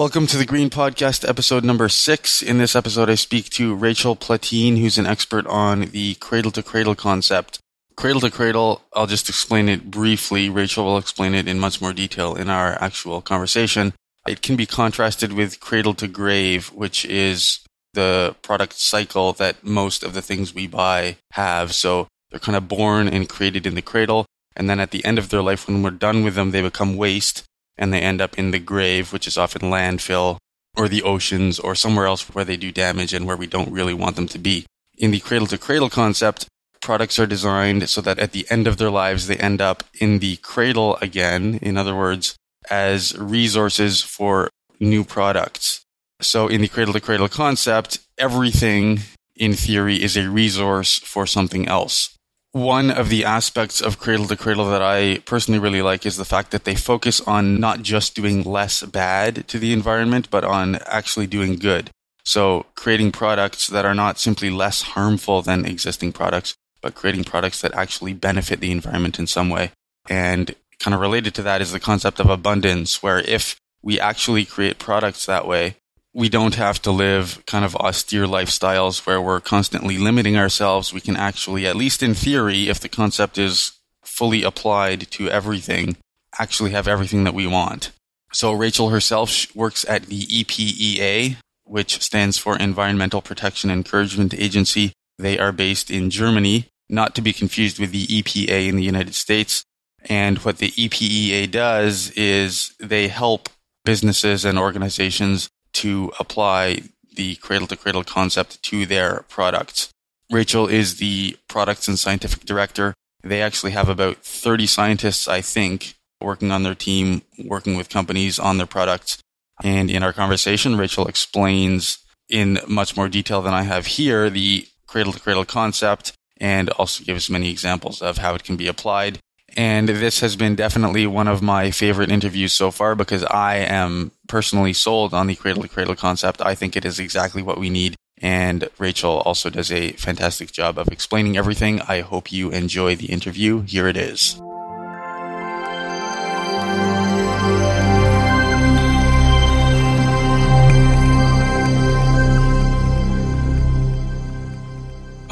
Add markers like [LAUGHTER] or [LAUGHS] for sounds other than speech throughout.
Welcome to the Green Podcast, episode number six. In this episode, I speak to Rachel Platin, who's an expert on the cradle to cradle concept. Cradle to cradle, I'll just explain it briefly. Rachel will explain it in much more detail in our actual conversation. It can be contrasted with cradle to grave, which is the product cycle that most of the things we buy have. So they're kind of born and created in the cradle. And then at the end of their life, when we're done with them, they become waste and they end up in the grave, which is often landfill or the oceans or somewhere else where they do damage and where we don't really want them to be. In the cradle to cradle concept, products are designed so that at the end of their lives, they end up in the cradle again. In other words, as resources for new products. So in the cradle to cradle concept, everything in theory is a resource for something else one of the aspects of Cradle to Cradle that I personally really like is the fact that they focus on not just doing less bad to the environment, but on actually doing good. So creating products that are not simply less harmful than existing products, but creating products that actually benefit the environment in some way. And kind of related to that is the concept of abundance, where if we actually create products that way, we don't have to live kind of austere lifestyles where we're constantly limiting ourselves. We can actually, at least in theory, if the concept is fully applied to everything, actually have everything that we want. So Rachel herself works at the EPEA, which stands for Environmental Protection Encouragement Agency. They are based in Germany, not to be confused with the EPA in the United States. And what the EPEA does is they help businesses and organizations to apply the cradle to cradle concept to their products. Rachel is the products and scientific director. They actually have about 30 scientists, I think, working on their team, working with companies on their products. And in our conversation, Rachel explains in much more detail than I have here the cradle to cradle concept and also gives many examples of how it can be applied. And this has been definitely one of my favorite interviews so far because I am personally sold on the cradle to cradle concept. I think it is exactly what we need. And Rachel also does a fantastic job of explaining everything. I hope you enjoy the interview. Here it is.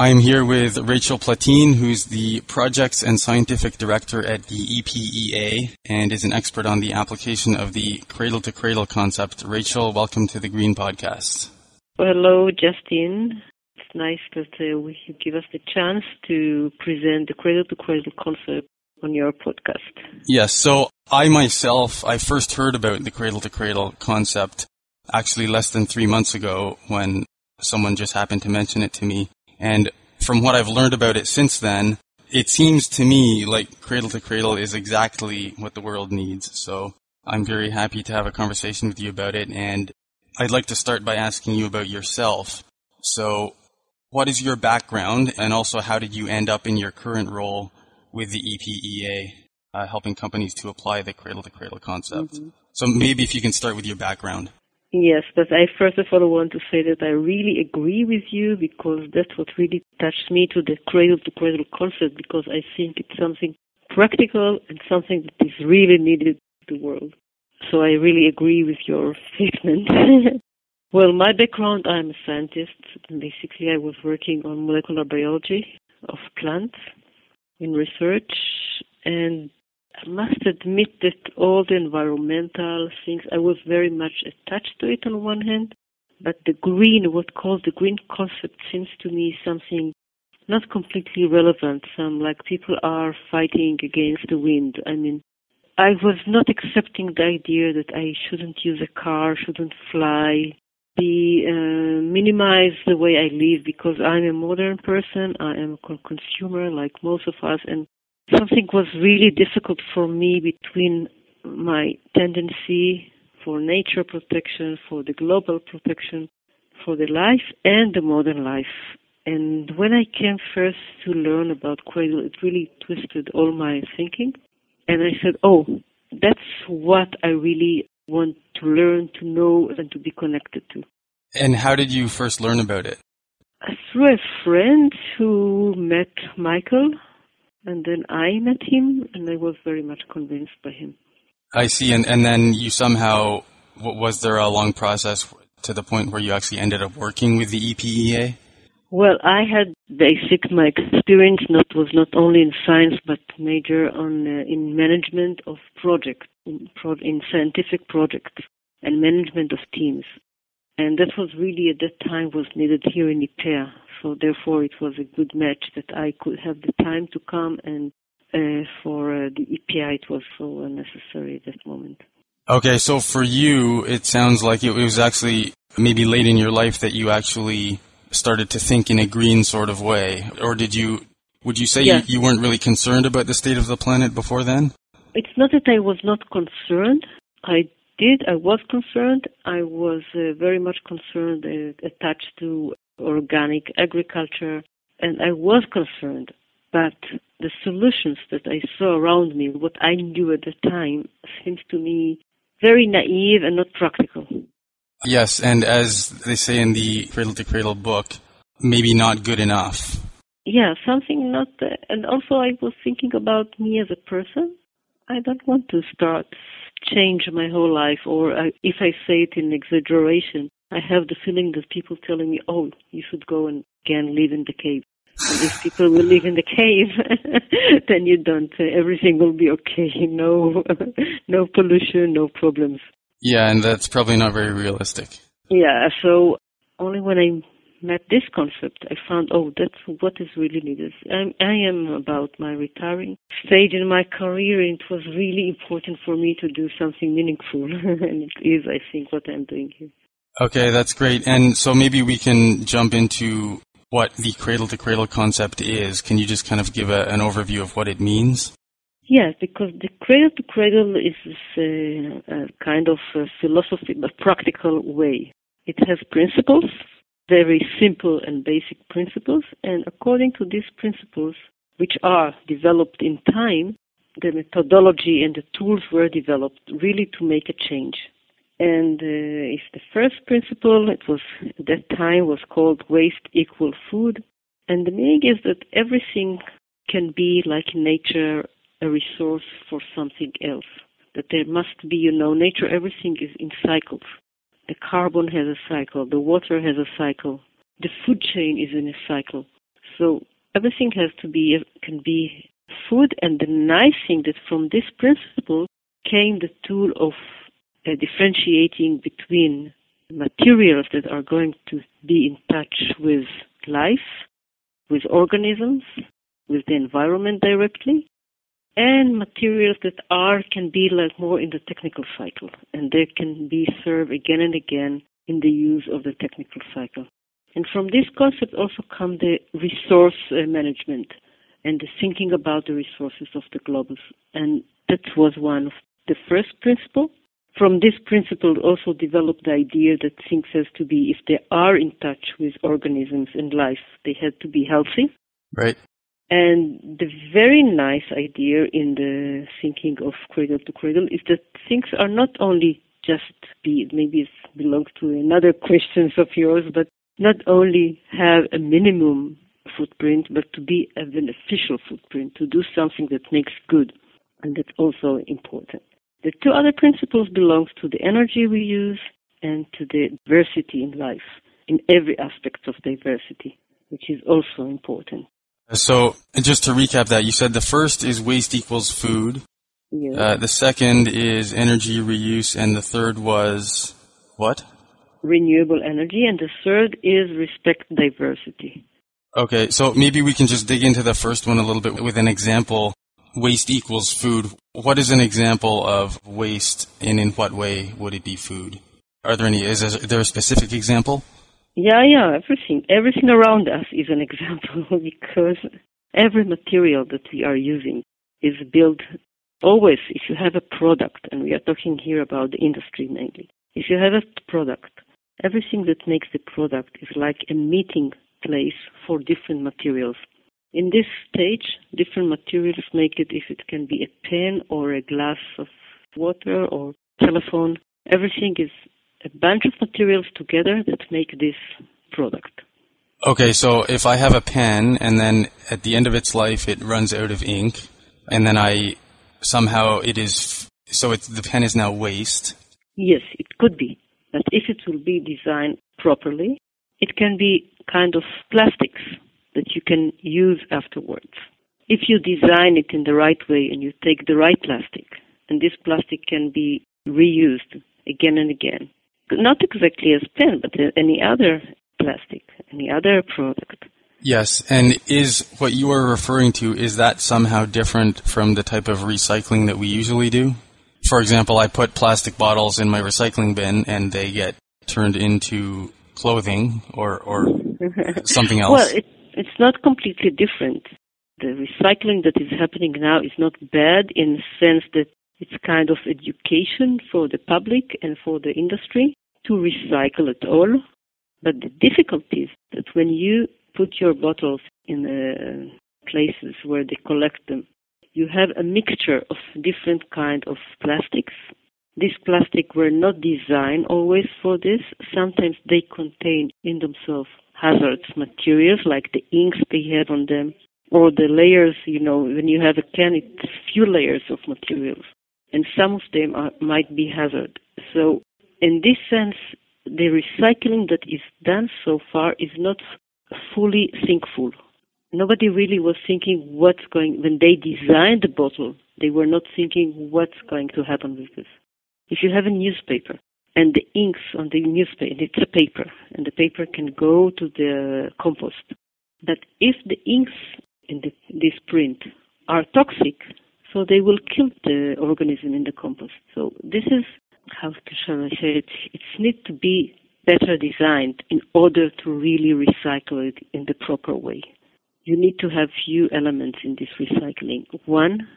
I am here with Rachel Platin, who's the Projects and Scientific Director at the EPEA and is an expert on the application of the cradle to cradle concept. Rachel, welcome to the Green Podcast. Well, hello, Justin. It's nice that uh, you give us the chance to present the cradle to cradle concept on your podcast. Yes, so I myself, I first heard about the cradle to cradle concept actually less than three months ago when someone just happened to mention it to me. And from what I've learned about it since then, it seems to me like cradle to cradle is exactly what the world needs. So I'm very happy to have a conversation with you about it. And I'd like to start by asking you about yourself. So what is your background and also how did you end up in your current role with the EPEA, uh, helping companies to apply the cradle to cradle concept? Mm-hmm. So maybe if you can start with your background. Yes, but I first of all want to say that I really agree with you because that's what really touched me to the cradle to cradle concept because I think it's something practical and something that is really needed in the world. So I really agree with your [LAUGHS] statement. [LAUGHS] well, my background, I'm a scientist. Basically, I was working on molecular biology of plants in research and I must admit that all the environmental things, I was very much attached to it on one hand, but the green, what called the green concept seems to me something not completely relevant. Some like people are fighting against the wind. I mean, I was not accepting the idea that I shouldn't use a car, shouldn't fly, be uh, minimize the way I live because I'm a modern person. I am a consumer like most of us, and something was really difficult for me between my tendency for nature protection, for the global protection, for the life and the modern life. And when I came first to learn about Cradle, it really twisted all my thinking. And I said, oh, that's what I really want to learn, to know, and to be connected to. And how did you first learn about it? Uh, through a friend who met Michael and then I met him, and I was very much convinced by him. I see, and, and then you somehow was there a long process to the point where you actually ended up working with the EPEA? Well, I had basic my experience not was not only in science but major on uh, in management of projects in, pro, in scientific projects and management of teams, and that was really at that time was needed here in EPEA. So therefore, it was a good match that I could have the time to come and uh, for uh, the EPEA it was so necessary at that moment. Okay, so for you, it sounds like it was actually maybe late in your life that you actually started to think in a green sort of way, or did you? Would you say you, you weren't really concerned about the state of the planet before then? It's not that I was not concerned. I did. I was concerned. I was uh, very much concerned, uh, attached to organic agriculture, and I was concerned. But the solutions that I saw around me, what I knew at the time, seems to me very naive and not practical. Yes, and as they say in the Cradle to Cradle book, maybe not good enough. Yeah, something not. Uh, and also, I was thinking about me as a person. I don't want to start change my whole life, or I, if I say it in exaggeration, I have the feeling that people telling me, "Oh, you should go and again live in the cave." And if people will live in the cave, [LAUGHS] then you don't. Uh, everything will be okay. [LAUGHS] No, [LAUGHS] no pollution, no problems. Yeah, and that's probably not very realistic. Yeah, so only when I met this concept, I found, oh, that's what is really needed. I'm, I am about my retiring stage in my career, and it was really important for me to do something meaningful, [LAUGHS] and it is, I think, what I'm doing here. Okay, that's great. And so maybe we can jump into what the cradle to cradle concept is. Can you just kind of give a, an overview of what it means? Yes, because the cradle to cradle is a, a kind of a philosophy, but practical way. It has principles, very simple and basic principles, and according to these principles, which are developed in time, the methodology and the tools were developed really to make a change. And uh, it's the first principle. It was at that time was called waste equal food, and the meaning is that everything can be like nature a resource for something else. That there must be, you know, nature, everything is in cycles. The carbon has a cycle, the water has a cycle, the food chain is in a cycle. So everything has to be, can be food, and the nice thing that from this principle came the tool of uh, differentiating between materials that are going to be in touch with life, with organisms, with the environment directly, and materials that are can be like more in the technical cycle and they can be served again and again in the use of the technical cycle. And from this concept also come the resource uh, management and the thinking about the resources of the globus. And that was one of the first principle. From this principle also developed the idea that things has to be, if they are in touch with organisms and life, they had to be healthy. Right. And the very nice idea in the thinking of cradle to cradle is that things are not only just be, maybe it belongs to another [LAUGHS] questions of yours, but not only have a minimum footprint, but to be a beneficial footprint, to do something that makes good. And that's also important. The two other principles belong to the energy we use and to the diversity in life, in every aspect of diversity, which is also important. So, just to recap that, you said the first is waste equals food. Uh, the second is energy reuse, and the third was what? Renewable energy, and the third is respect diversity. Okay, so maybe we can just dig into the first one a little bit with an example. Waste equals food. What is an example of waste, and in what way would it be food? Are there any? Is there a specific example? Yeah, yeah, everything. Everything around us is an [LAUGHS] example because every material that we are using is built always if you have a product, and we are talking here about the industry mainly. If you have a product, everything that makes the product is like a meeting place for different materials. In this stage, different materials make it if it can be a pen or a glass of water or telephone. Everything is a bunch of materials together that make this product. Okay, so if I have a pen and then at the end of its life it runs out of ink, and then I somehow it is so it's the pen is now waste. Yes, it could be. But if it will be designed properly, it can be kind of plastics that you can use afterwards. If you design it in the right way and you take the right plastic, and this plastic can be reused again and again, not exactly as pen, but any other plastic, any other product. Yes, and is what you are referring to, is that somehow different from the type of recycling that we usually do? For example, I put plastic bottles in my recycling bin and they get turned into clothing or, or [LAUGHS] something else. Well, it, it's not completely different. The recycling that is happening now is not bad in the sense that it's kind of education for the public and for the industry to recycle it all. But the difficulty is that when you put your bottles in uh, places where they collect them, you have a mixture of different kind of plastics. These plastic were not designed always for this. Sometimes they contain in themselves hazardous materials like the inks they have on them or the layers, you know, when you have a can, it's few layers of materials. And some of them are, might be hazard. So in this sense, the recycling that is done so far is not fully thinkful. Nobody really was thinking what's going, when they designed the bottle, they were not thinking what's going to happen with this. If you have a newspaper and the inks on the newspaper, it's a paper, and the paper can go to the compost. But if the inks in the, this print are toxic, so they will kill the organism in the compost. So this is how shall I say it? It needs to be better designed in order to really recycle it in the proper way. You need to have few elements in this recycling. One,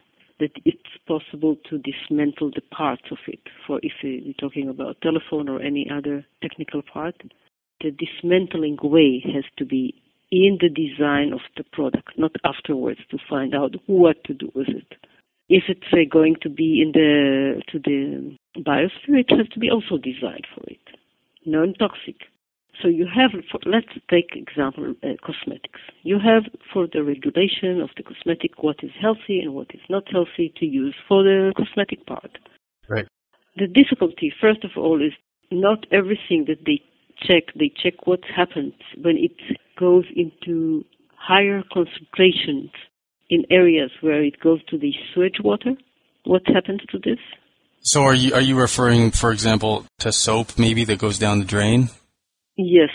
that it's possible to dismantle the parts of it. For if we're talking about telephone or any other technical part, the dismantling way has to be in the design of the product, not afterwards to find out what to do with it. If it's uh, going to be in the to the biosphere, it has to be also designed for it, non-toxic. So you have, for, let's take example, uh, cosmetics. You have for the regulation of the cosmetic what is healthy and what is not healthy to use for the cosmetic part. Right. The difficulty, first of all, is not everything that they check, they check what happens when it goes into higher concentrations in areas where it goes to the sewage water. What happens to this? So are you are you referring, for example, to soap maybe that goes down the drain? Yes,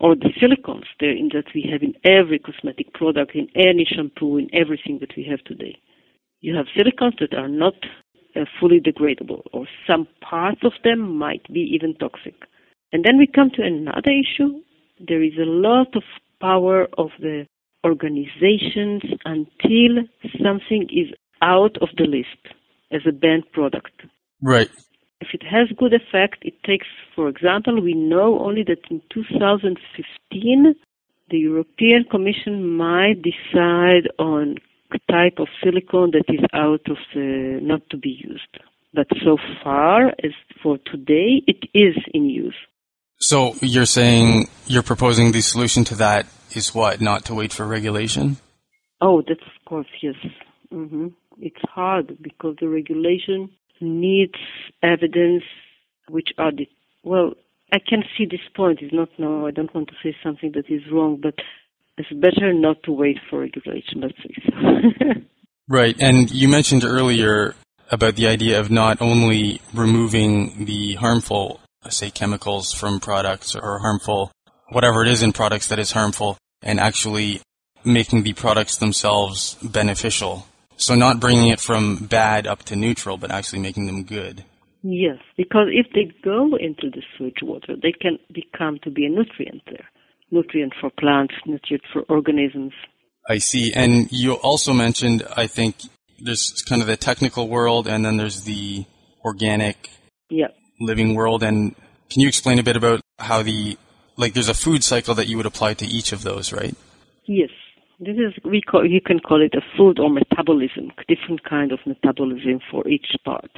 or the silicones there in that we have in every cosmetic product, in any shampoo, in everything that we have today. You have silicones that are not uh, fully degradable, or some parts of them might be even toxic. And then we come to another issue. There is a lot of power of the organizations until something is out of the list as a banned product. Right. If it has good effect, it takes, for example, we know only that in 2015, the European Commission might decide on type of silicone that is out of the, not to be used. But so far, as for today, it is in use. So you're saying you're proposing the solution to that is what? Not to wait for regulation? Oh, that's of course, yes. Mm-hmm. It's hard because the regulation needs evidence which are the, well, I can see this point. is not, no, I don't want to say something that is wrong, but it's better not to wait for regulation, let's say so. right. And you mentioned earlier about the idea of not only removing the harmful, say, chemicals from products or harmful whatever it is in products that is harmful and actually making the products themselves beneficial. So not bringing it from bad up to neutral, but actually making them good. Yes, because if they go into the sewage water, they can become to be a nutrient there. Nutrient for plants, nutrient for organisms. I see. And you also mentioned, I think, there's kind of the technical world and then there's the organic yep. living world. And can you explain a bit about how the like there's a food cycle that you would apply to each of those, right? Yes. This is we call you can call it a food or metabolism, different kind of metabolism for each part.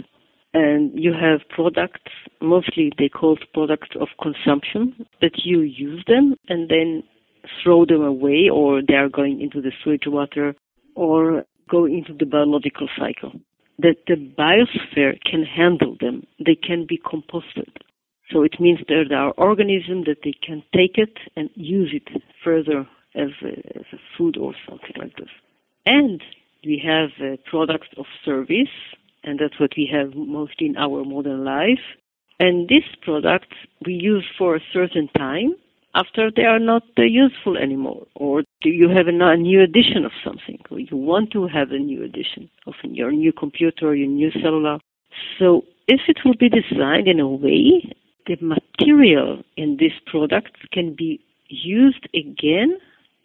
And you have products, mostly they called products of consumption, that you use them and then throw them away or they are going into the sewage water or go into the biological cycle. that the biosphere can handle them. They can be composted. So it means that there are organisms that they can take it and use it further as a, as food or something like this. And we have products of service, and that's what we have mostly in our modern life. And these products we use for a certain time after they are not uh, useful anymore, or do you have a, a new edition of something, or you want to have a new edition of your new computer, your new cellular. So if it will be designed in a way, the material in this product can be used again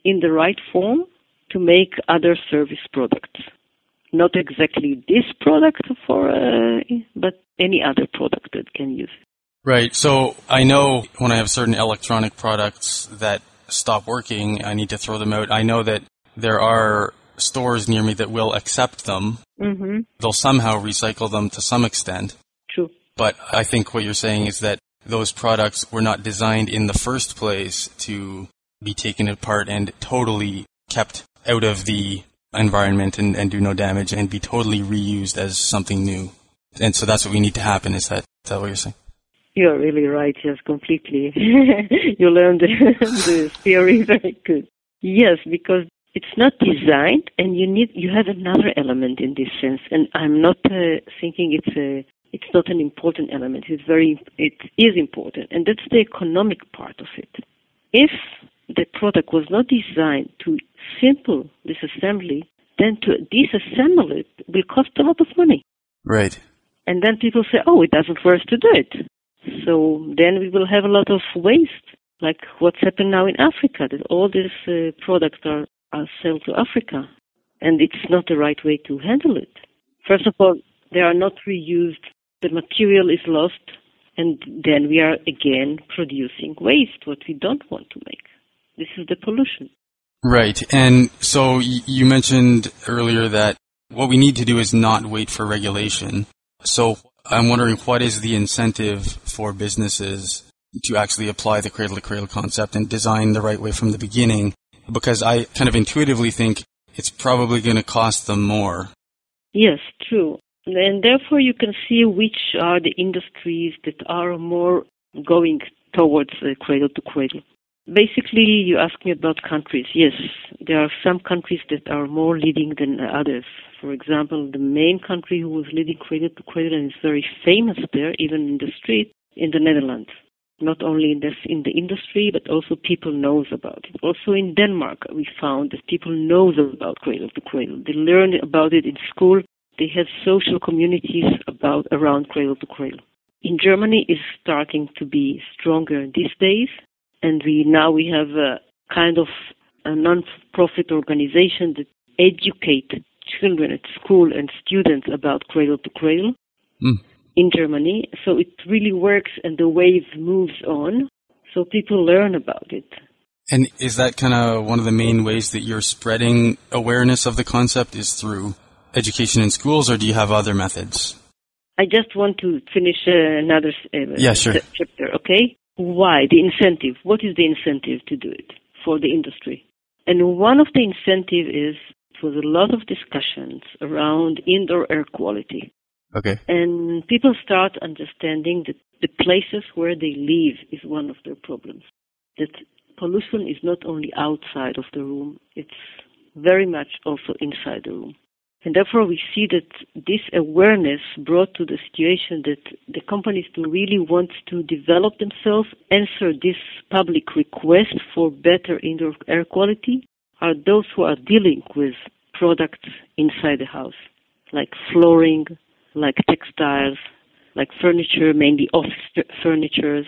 in the right form to make other service products. Not exactly this product for, uh, but any other product that can use. Right. So I know when I have certain electronic products that stop working, I need to throw them out. I know that there are stores near me that will accept them. Mm-hmm. They'll somehow recycle them to some extent. True. But I think what you're saying is that those products were not designed in the first place to be taken apart and totally kept out of the environment and, and do no damage and be totally reused as something new. And so that's what we need to happen. Is that, is that what you're saying? You're really right. Yes, completely. [LAUGHS] you learned [LAUGHS] the theory [LAUGHS] very good. Yes, because it's not designed, and you need you have another element in this sense. And I'm not uh, thinking it's a it's not an important element. It's very it is important, and that's the economic part of it. If the product was not designed to simple disassembly, then to disassemble it will cost a lot of money. Right. And then people say, oh, it doesn't worth to do it. So then we will have a lot of waste, like what's happened now in Africa, that all these uh, products are, are sold to Africa. And it's not the right way to handle it. First of all, they are not reused. The material is lost. And then we are again producing waste, what we don't want to make. This is the pollution. Right. And so you mentioned earlier that what we need to do is not wait for regulation. So I'm wondering what is the incentive for businesses to actually apply the cradle to cradle concept and design the right way from the beginning? Because I kind of intuitively think it's probably going to cost them more. Yes, true. And therefore you can see which are the industries that are more going towards cradle to cradle. Basically, you ask me about countries. Yes, there are some countries that are more leading than others. For example, the main country who was leading cradle to cradle and is very famous there, even in the street, in the Netherlands. Not only in, this, in the industry, but also people knows about it. Also in Denmark, we found that people knows about cradle to cradle. They learn about it in school. They have social communities about around cradle to cradle. In Germany, is starting to be stronger these days and we now we have a kind of a non-profit organization that educate children at school and students about cradle to cradle mm. in Germany. So it really works and the wave moves on. So people learn about it. And is that kind of one of the main ways that you're spreading awareness of the concept is through education in schools or do you have other methods? I just want to finish uh, another uh, yeah, sure. chapter, okay? Why? The incentive. What is the incentive to do it for the industry? And one of the incentive is it was a lot of discussions around indoor air quality. Okay. And people start understanding that the places where they live is one of their problems. That pollution is not only outside of the room, it's very much also inside the room. And therefore, we see that this awareness brought to the situation that the companies do really want to develop themselves, answer this public request for better indoor air quality, are those who are dealing with products inside the house, like flooring, like textiles, like furniture, mainly office furniture.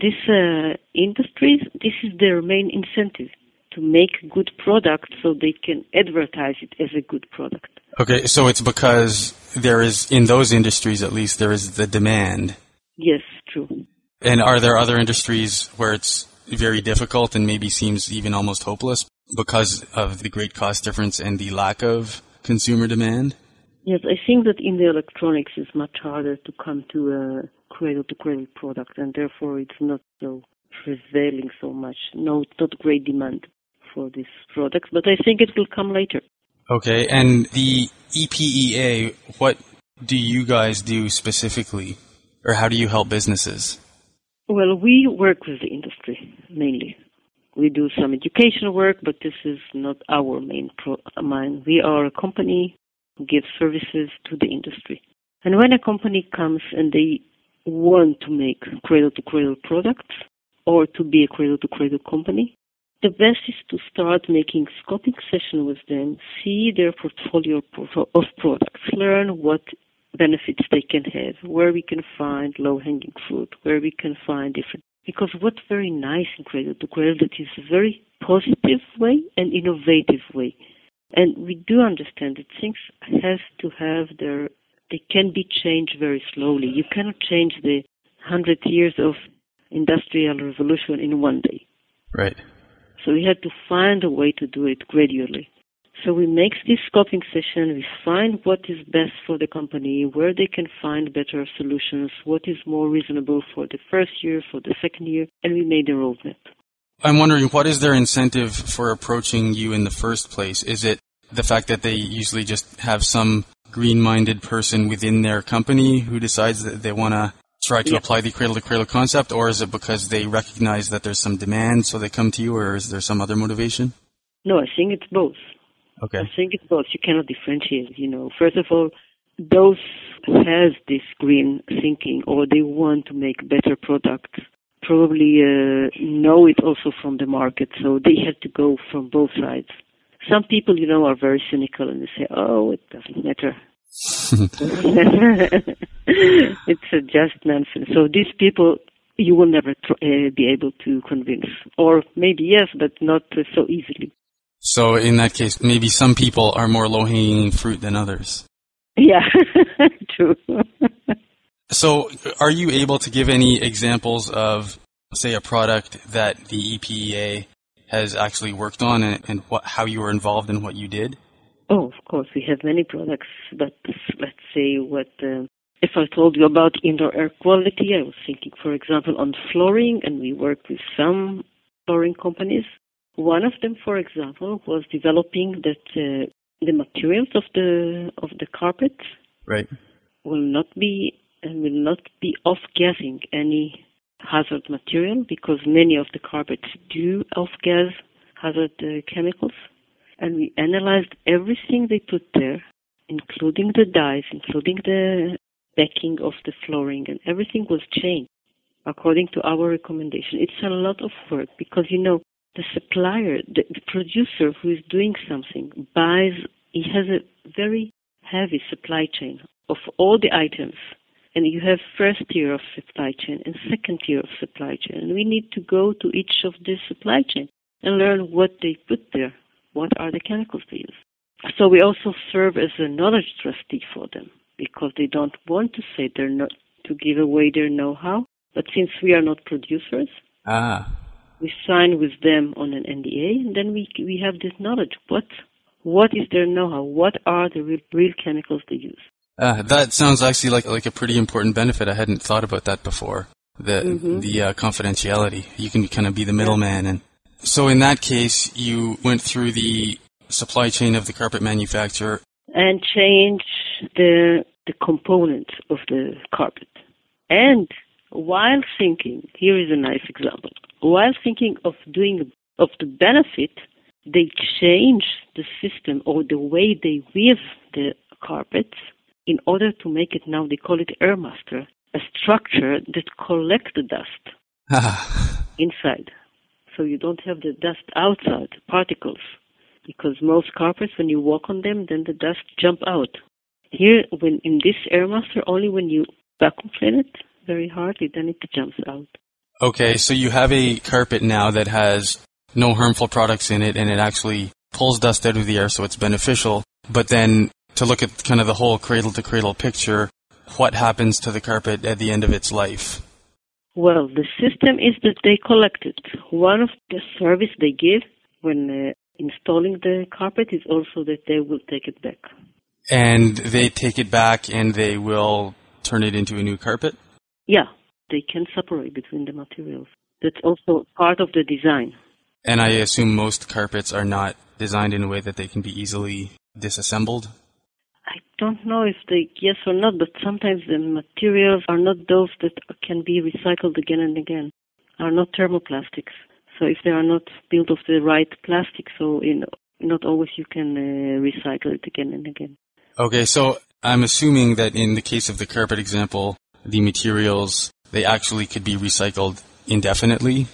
These uh, industries, this is their main incentive to make good products so they can advertise it as a good product. Okay, so it's because there is, in those industries at least, there is the demand. Yes, true. And are there other industries where it's very difficult and maybe seems even almost hopeless because of the great cost difference and the lack of consumer demand? Yes, I think that in the electronics it's much harder to come to a cradle to cradle product and therefore it's not so prevailing so much. No, not great demand for this product, but I think it will come later. Okay, and the EPEA, what do you guys do specifically, or how do you help businesses? Well, we work with the industry mainly. We do some educational work, but this is not our main pro- uh, mine. We are a company who gives services to the industry. And when a company comes and they want to make cradle to cradle products or to be a cradle to cradle company, the best is to start making scoping session with them, see their portfolio of products, learn what benefits they can have, where we can find low hanging fruit, where we can find different. Because what's very nice in to Cradle that is a very positive way and innovative way. And we do understand that things have to have their, they can be changed very slowly. You cannot change the hundred years of industrial revolution in one day. Right. So we had to find a way to do it gradually. So we make this scoping session, we find what is best for the company, where they can find better solutions, what is more reasonable for the first year, for the second year, and we made a roadmap. I'm wondering what is their incentive for approaching you in the first place? Is it the fact that they usually just have some green minded person within their company who decides that they want to try to yeah. apply the cradle to cradle concept, or is it because they recognize that there's some demand, so they come to you, or is there some other motivation? No, I think it's both. Okay. I think it's both. You cannot differentiate. You know, first of all, those has this green thinking, or they want to make better products, probably uh, know it also from the market, so they have to go from both sides. Some people, you know, are very cynical and they say, "Oh, it doesn't matter. [LAUGHS] it's a just nonsense. So these people, you will never tr- uh, be able to convince, or maybe yes, but not uh, so easily. So in that case, maybe some people are more low-hanging fruit than others. Yeah, [LAUGHS] true. so, are you able to give any examples of, say, a product that the EPEA has actually worked on, and, and what, how you were involved in what you did? Oh, of course, we have many products, but let's say what. Uh, if I told you about indoor air quality, I was thinking, for example, on flooring, and we work with some flooring companies. One of them, for example, was developing that uh, the materials of the of the carpet right. will not be and will not be off-gassing any hazard material because many of the carpets do off-gas hazard uh, chemicals and we analyzed everything they put there, including the dyes, including the backing of the flooring, and everything was changed according to our recommendation. It's a lot of work because, you know, the supplier, the, the producer who is doing something buys, he has a very heavy supply chain of all the items. And you have first tier of supply chain and second tier of supply chain. And we need to go to each of the supply chain and learn what they put there what are the chemicals they use. So we also serve as a knowledge trustee for them because they don't want to say they're not to give away their know-how. But since we are not producers, ah. we sign with them on an NDA, and then we we have this knowledge. What what is their know-how? What are the real, real chemicals they use? Uh, that sounds actually like like a pretty important benefit. I hadn't thought about that before. The mm-hmm. the uh, confidentiality. You can kind of be the middleman and so in that case, you went through the supply chain of the carpet manufacturer and changed the the components of the carpet. And while thinking, here is a nice example. While thinking of doing of the benefit, they change the system or the way they weave the carpets in order to make it now they call it airmaster, a structure that collects the dust [LAUGHS] inside so you don't have the dust outside, particles. Because most carpets, when you walk on them, then the dust jump out. Here, when in this AirMaster, only when you vacuum clean it very hardly, then it jumps out. Okay, so you have a carpet now that has no harmful products in it, and it actually pulls dust out of the air, so it's beneficial. But then to look at kind of the whole cradle to cradle picture, what happens to the carpet at the end of its life? Well, the system is that they collect it. One of the service they give when uh, installing the carpet is also that they will take it back. And they take it back and they will turn it into a new carpet? Yeah, they can separate between the materials. That's also part of the design. And I assume most carpets are not designed in a way that they can be easily disassembled? I don't know if they yes or not, but sometimes the materials are not those that can be recycled again and again, are not thermoplastics. So if they are not built of the right plastic, so in, not always you can uh, recycle it again and again. Okay, so I'm assuming that in the case of the carpet example, the materials they actually could be recycled indefinitely.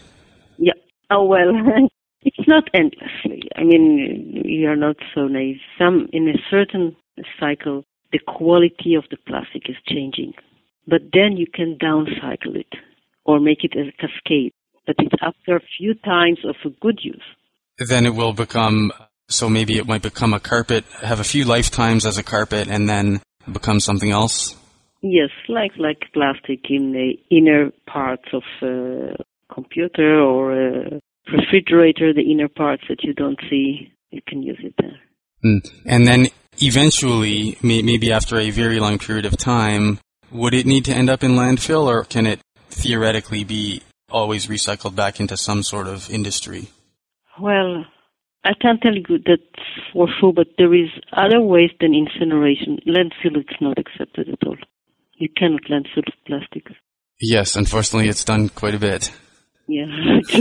Yeah. Oh well, [LAUGHS] it's not endlessly. I mean, you are not so naive. Some in a certain cycle, the quality of the plastic is changing, but then you can downcycle it or make it as a cascade. But it's after a few times of a good use. Then it will become so maybe it might become a carpet, have a few lifetimes as a carpet, and then become something else. Yes, like like plastic in the inner parts of a computer or a refrigerator, the inner parts that you don't see, you can use it there. Mm. And then eventually, may, maybe after a very long period of time, would it need to end up in landfill, or can it theoretically be always recycled back into some sort of industry? Well, I can't tell you that for sure, but there is other ways than incineration. Landfill is not accepted at all. You cannot landfill plastics. Yes, unfortunately, it's done quite a bit. Yeah, [LAUGHS] [LAUGHS]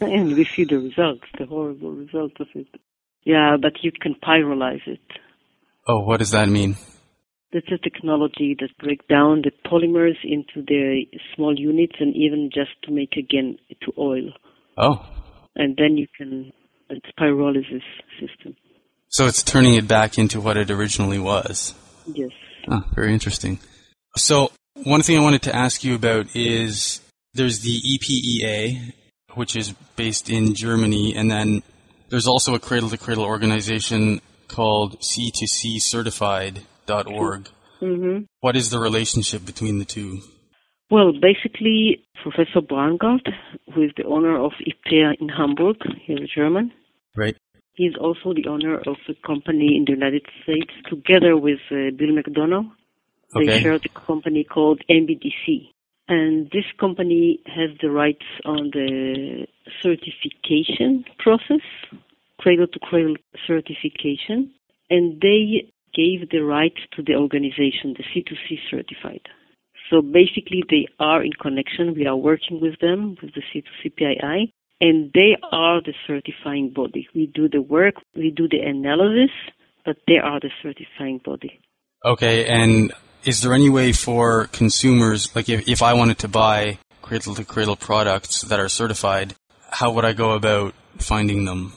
and we see the results, the horrible results of it. Yeah, but you can pyrolyze it. Oh, what does that mean? That's a technology that breaks down the polymers into the small units and even just to make again to oil. Oh. And then you can, it's pyrolysis system. So it's turning it back into what it originally was. Yes. Oh, very interesting. So one thing I wanted to ask you about is there's the EPEA, which is based in Germany, and then there's also a cradle to cradle organization called C2C Certified.org. Mm-hmm. What is the relationship between the two? Well, basically, Professor Braungart, who is the owner of EPEA in Hamburg, here in German, right? He's also the owner of a company in the United States, together with uh, Bill McDonough. They Okay. share a company called MBDC. And this company has the rights on the certification process, cradle to cradle certification, and they gave the right to the organization, the C2C certified. So basically they are in connection. We are working with them, with the C2C PII, and they are the certifying body. We do the work, we do the analysis, but they are the certifying body. Okay, and is there any way for consumers, like if, if I wanted to buy cradle to cradle products that are certified, how would I go about finding them?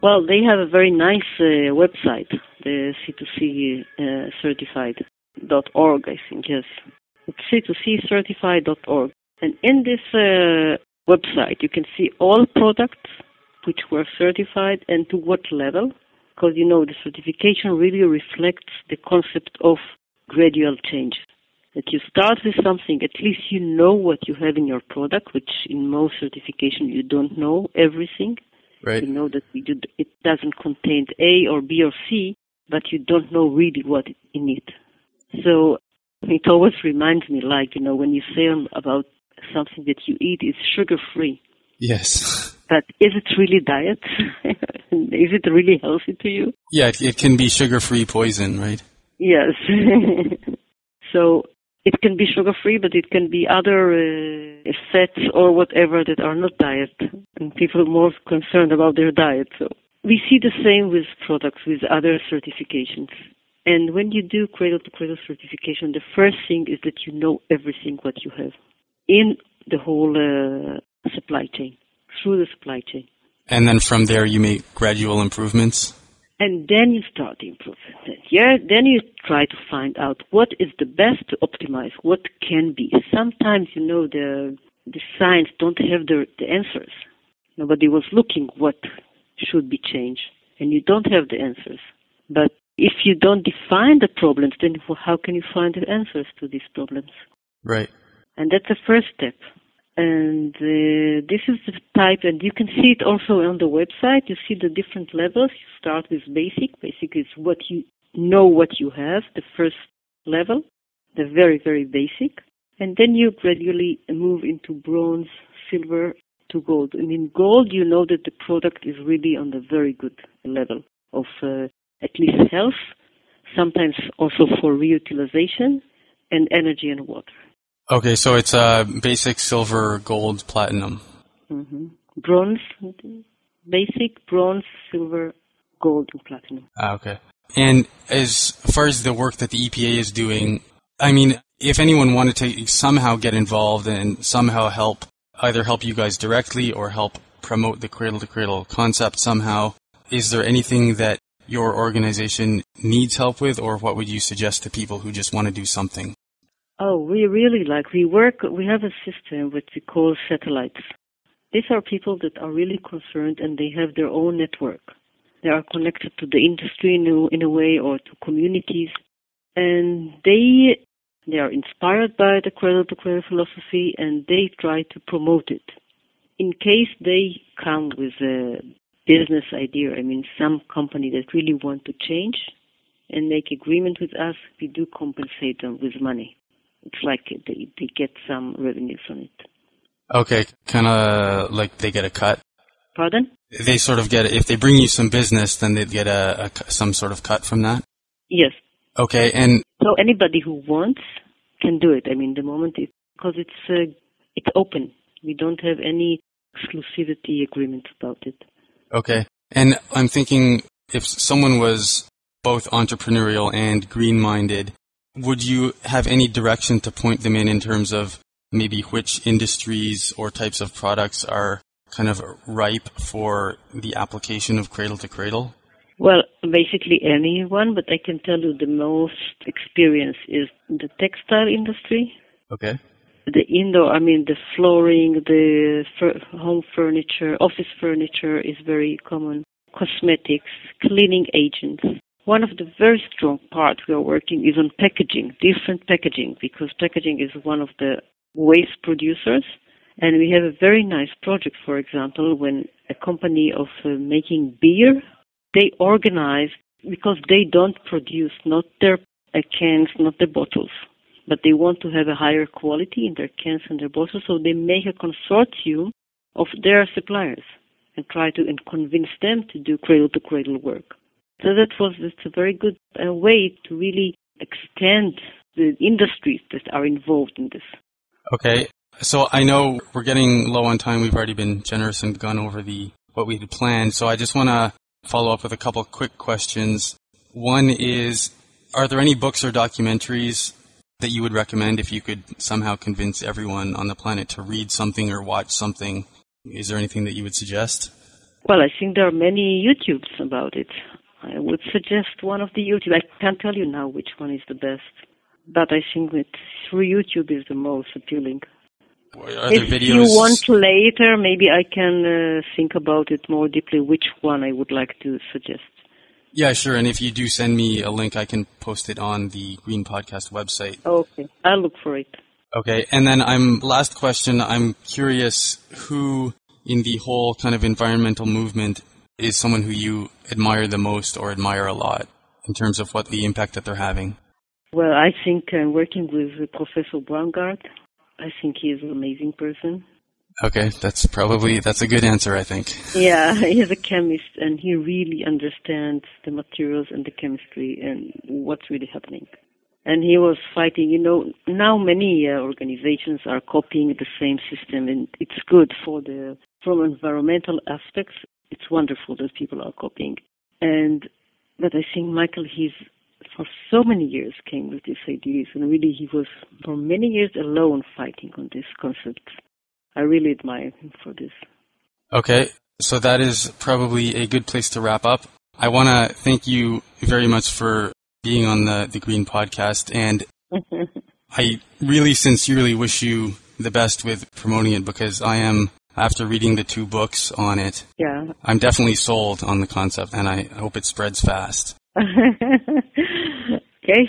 Well, they have a very nice uh, website, the C2C uh, I think, yes. It's C2C certified.org. And in this uh, website, you can see all products which were certified and to what level, because you know the certification really reflects the concept of gradual change. That you start with something, at least you know what you have in your product, which in most certification you don't know everything. Right. You know that do, it doesn't contain A or B or C, but you don't know really what in it. So it always reminds me, like you know, when you say um, about something that you eat is sugar free, Yes. [LAUGHS] but is it really diet? [LAUGHS] is it really healthy to you? Yeah, it, it can be sugar free poison, right? Yes. [LAUGHS] so it can be sugar free, but it can be other uh, fats or whatever that are not diet, and people are more concerned about their diet. So we see the same with products with other certifications. And when you do cradle to cradle certification, the first thing is that you know everything what you have in the whole uh, supply chain, through the supply chain. And then from there you make gradual improvements. And then you start improving. Yeah, then you try to find out what is the best to optimize, what can be. Sometimes, you know, the, the science don't have the, the answers. Nobody was looking what should be changed, and you don't have the answers. But if you don't define the problems, then how can you find the answers to these problems? Right. And that's the first step. And uh, this is the type, and you can see it also on the website. You see the different levels. You start with basic. Basic is what you know what you have, the first level, the very, very basic. And then you gradually move into bronze, silver to gold. And in gold, you know that the product is really on the very good level of uh, at least health, sometimes also for reutilization and energy and water. Okay, so it's uh, basic silver, gold, platinum. hmm Bronze, basic bronze, silver, gold, and platinum. Ah, okay. And as far as the work that the EPA is doing, I mean, if anyone wanted to somehow get involved and somehow help, either help you guys directly or help promote the cradle to cradle concept somehow, is there anything that your organization needs help with, or what would you suggest to people who just want to do something? Oh, we really like, we work, we have a system which we call satellites. These are people that are really concerned and they have their own network. They are connected to the industry in a, in a way or to communities and they they are inspired by the cradle to cradle philosophy and they try to promote it. In case they come with a business idea, I mean some company that really want to change and make agreement with us, we do compensate them with money. It's like they, they get some revenue from it. Okay, kind of like they get a cut. Pardon? They sort of get if they bring you some business, then they get a, a some sort of cut from that. Yes. Okay, and So anybody who wants can do it. I mean, the moment it because it's uh, it's open. We don't have any exclusivity agreement about it. okay, and I'm thinking if someone was both entrepreneurial and green-minded, would you have any direction to point them in in terms of maybe which industries or types of products are kind of ripe for the application of cradle to cradle? Well, basically anyone, but I can tell you the most experience is the textile industry, Okay. the indoor, I mean the flooring, the fur- home furniture, office furniture is very common, cosmetics, cleaning agents. One of the very strong parts we are working is on packaging, different packaging, because packaging is one of the waste producers. And we have a very nice project, for example, when a company of uh, making beer, they organize because they don't produce not their uh, cans, not their bottles, but they want to have a higher quality in their cans and their bottles, so they make a consortium of their suppliers and try to and convince them to do cradle to cradle work. So that was just a very good uh, way to really extend the industries that are involved in this. Okay. So I know we're getting low on time. We've already been generous and gone over the what we had planned. So I just want to follow up with a couple of quick questions. One is, are there any books or documentaries that you would recommend if you could somehow convince everyone on the planet to read something or watch something? Is there anything that you would suggest? Well, I think there are many YouTubes about it. I would suggest one of the YouTube. I can't tell you now which one is the best, but I think that through YouTube is the most appealing. If videos? you want later, maybe I can uh, think about it more deeply. Which one I would like to suggest? Yeah, sure. And if you do send me a link, I can post it on the Green Podcast website. Okay, I'll look for it. Okay, and then I'm last question. I'm curious who in the whole kind of environmental movement is someone who you admire the most or admire a lot in terms of what the impact that they're having. Well, I think I'm working with uh, Professor Braungart. I think he is an amazing person. Okay, that's probably that's a good answer, I think. [LAUGHS] Yeah, he's a chemist and he really understands the materials and the chemistry and what's really happening. And he was fighting, you know, now many uh, organizations are copying the same system and it's good for the, from environmental aspects, it's wonderful that people are copying. And, but I think Michael, he's, for so many years came with these ideas and really he was for many years alone fighting on this concept. I really admire him for this. Okay, so that is probably a good place to wrap up. I want to thank you very much for being on the, the Green Podcast, and [LAUGHS] I really sincerely wish you the best with promoting it because I am, after reading the two books on it, yeah. I'm definitely sold on the concept, and I hope it spreads fast. [LAUGHS] okay,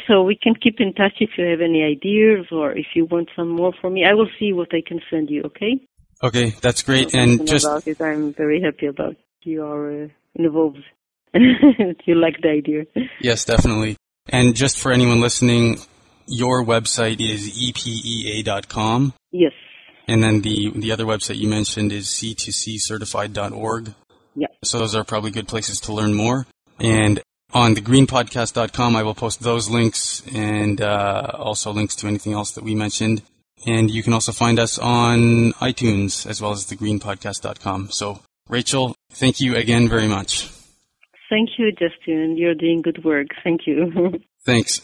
so we can keep in touch if you have any ideas or if you want some more from me. I will see what I can send you, okay? Okay, that's great. And just about it. I'm very happy about you are uh, involved. [LAUGHS] you like the idea. yes, definitely. And just for anyone listening, your website is epea.com. Yes. And then the the other website you mentioned is c2ccertified.org. Yeah. So those are probably good places to learn more. And on thegreenpodcast.com. I will post those links and uh, also links to anything else that we mentioned. And you can also find us on iTunes as well as thegreenpodcast.com. So, Rachel, thank you again very much. Thank you, Justin. You're doing good work. Thank you. [LAUGHS] Thanks.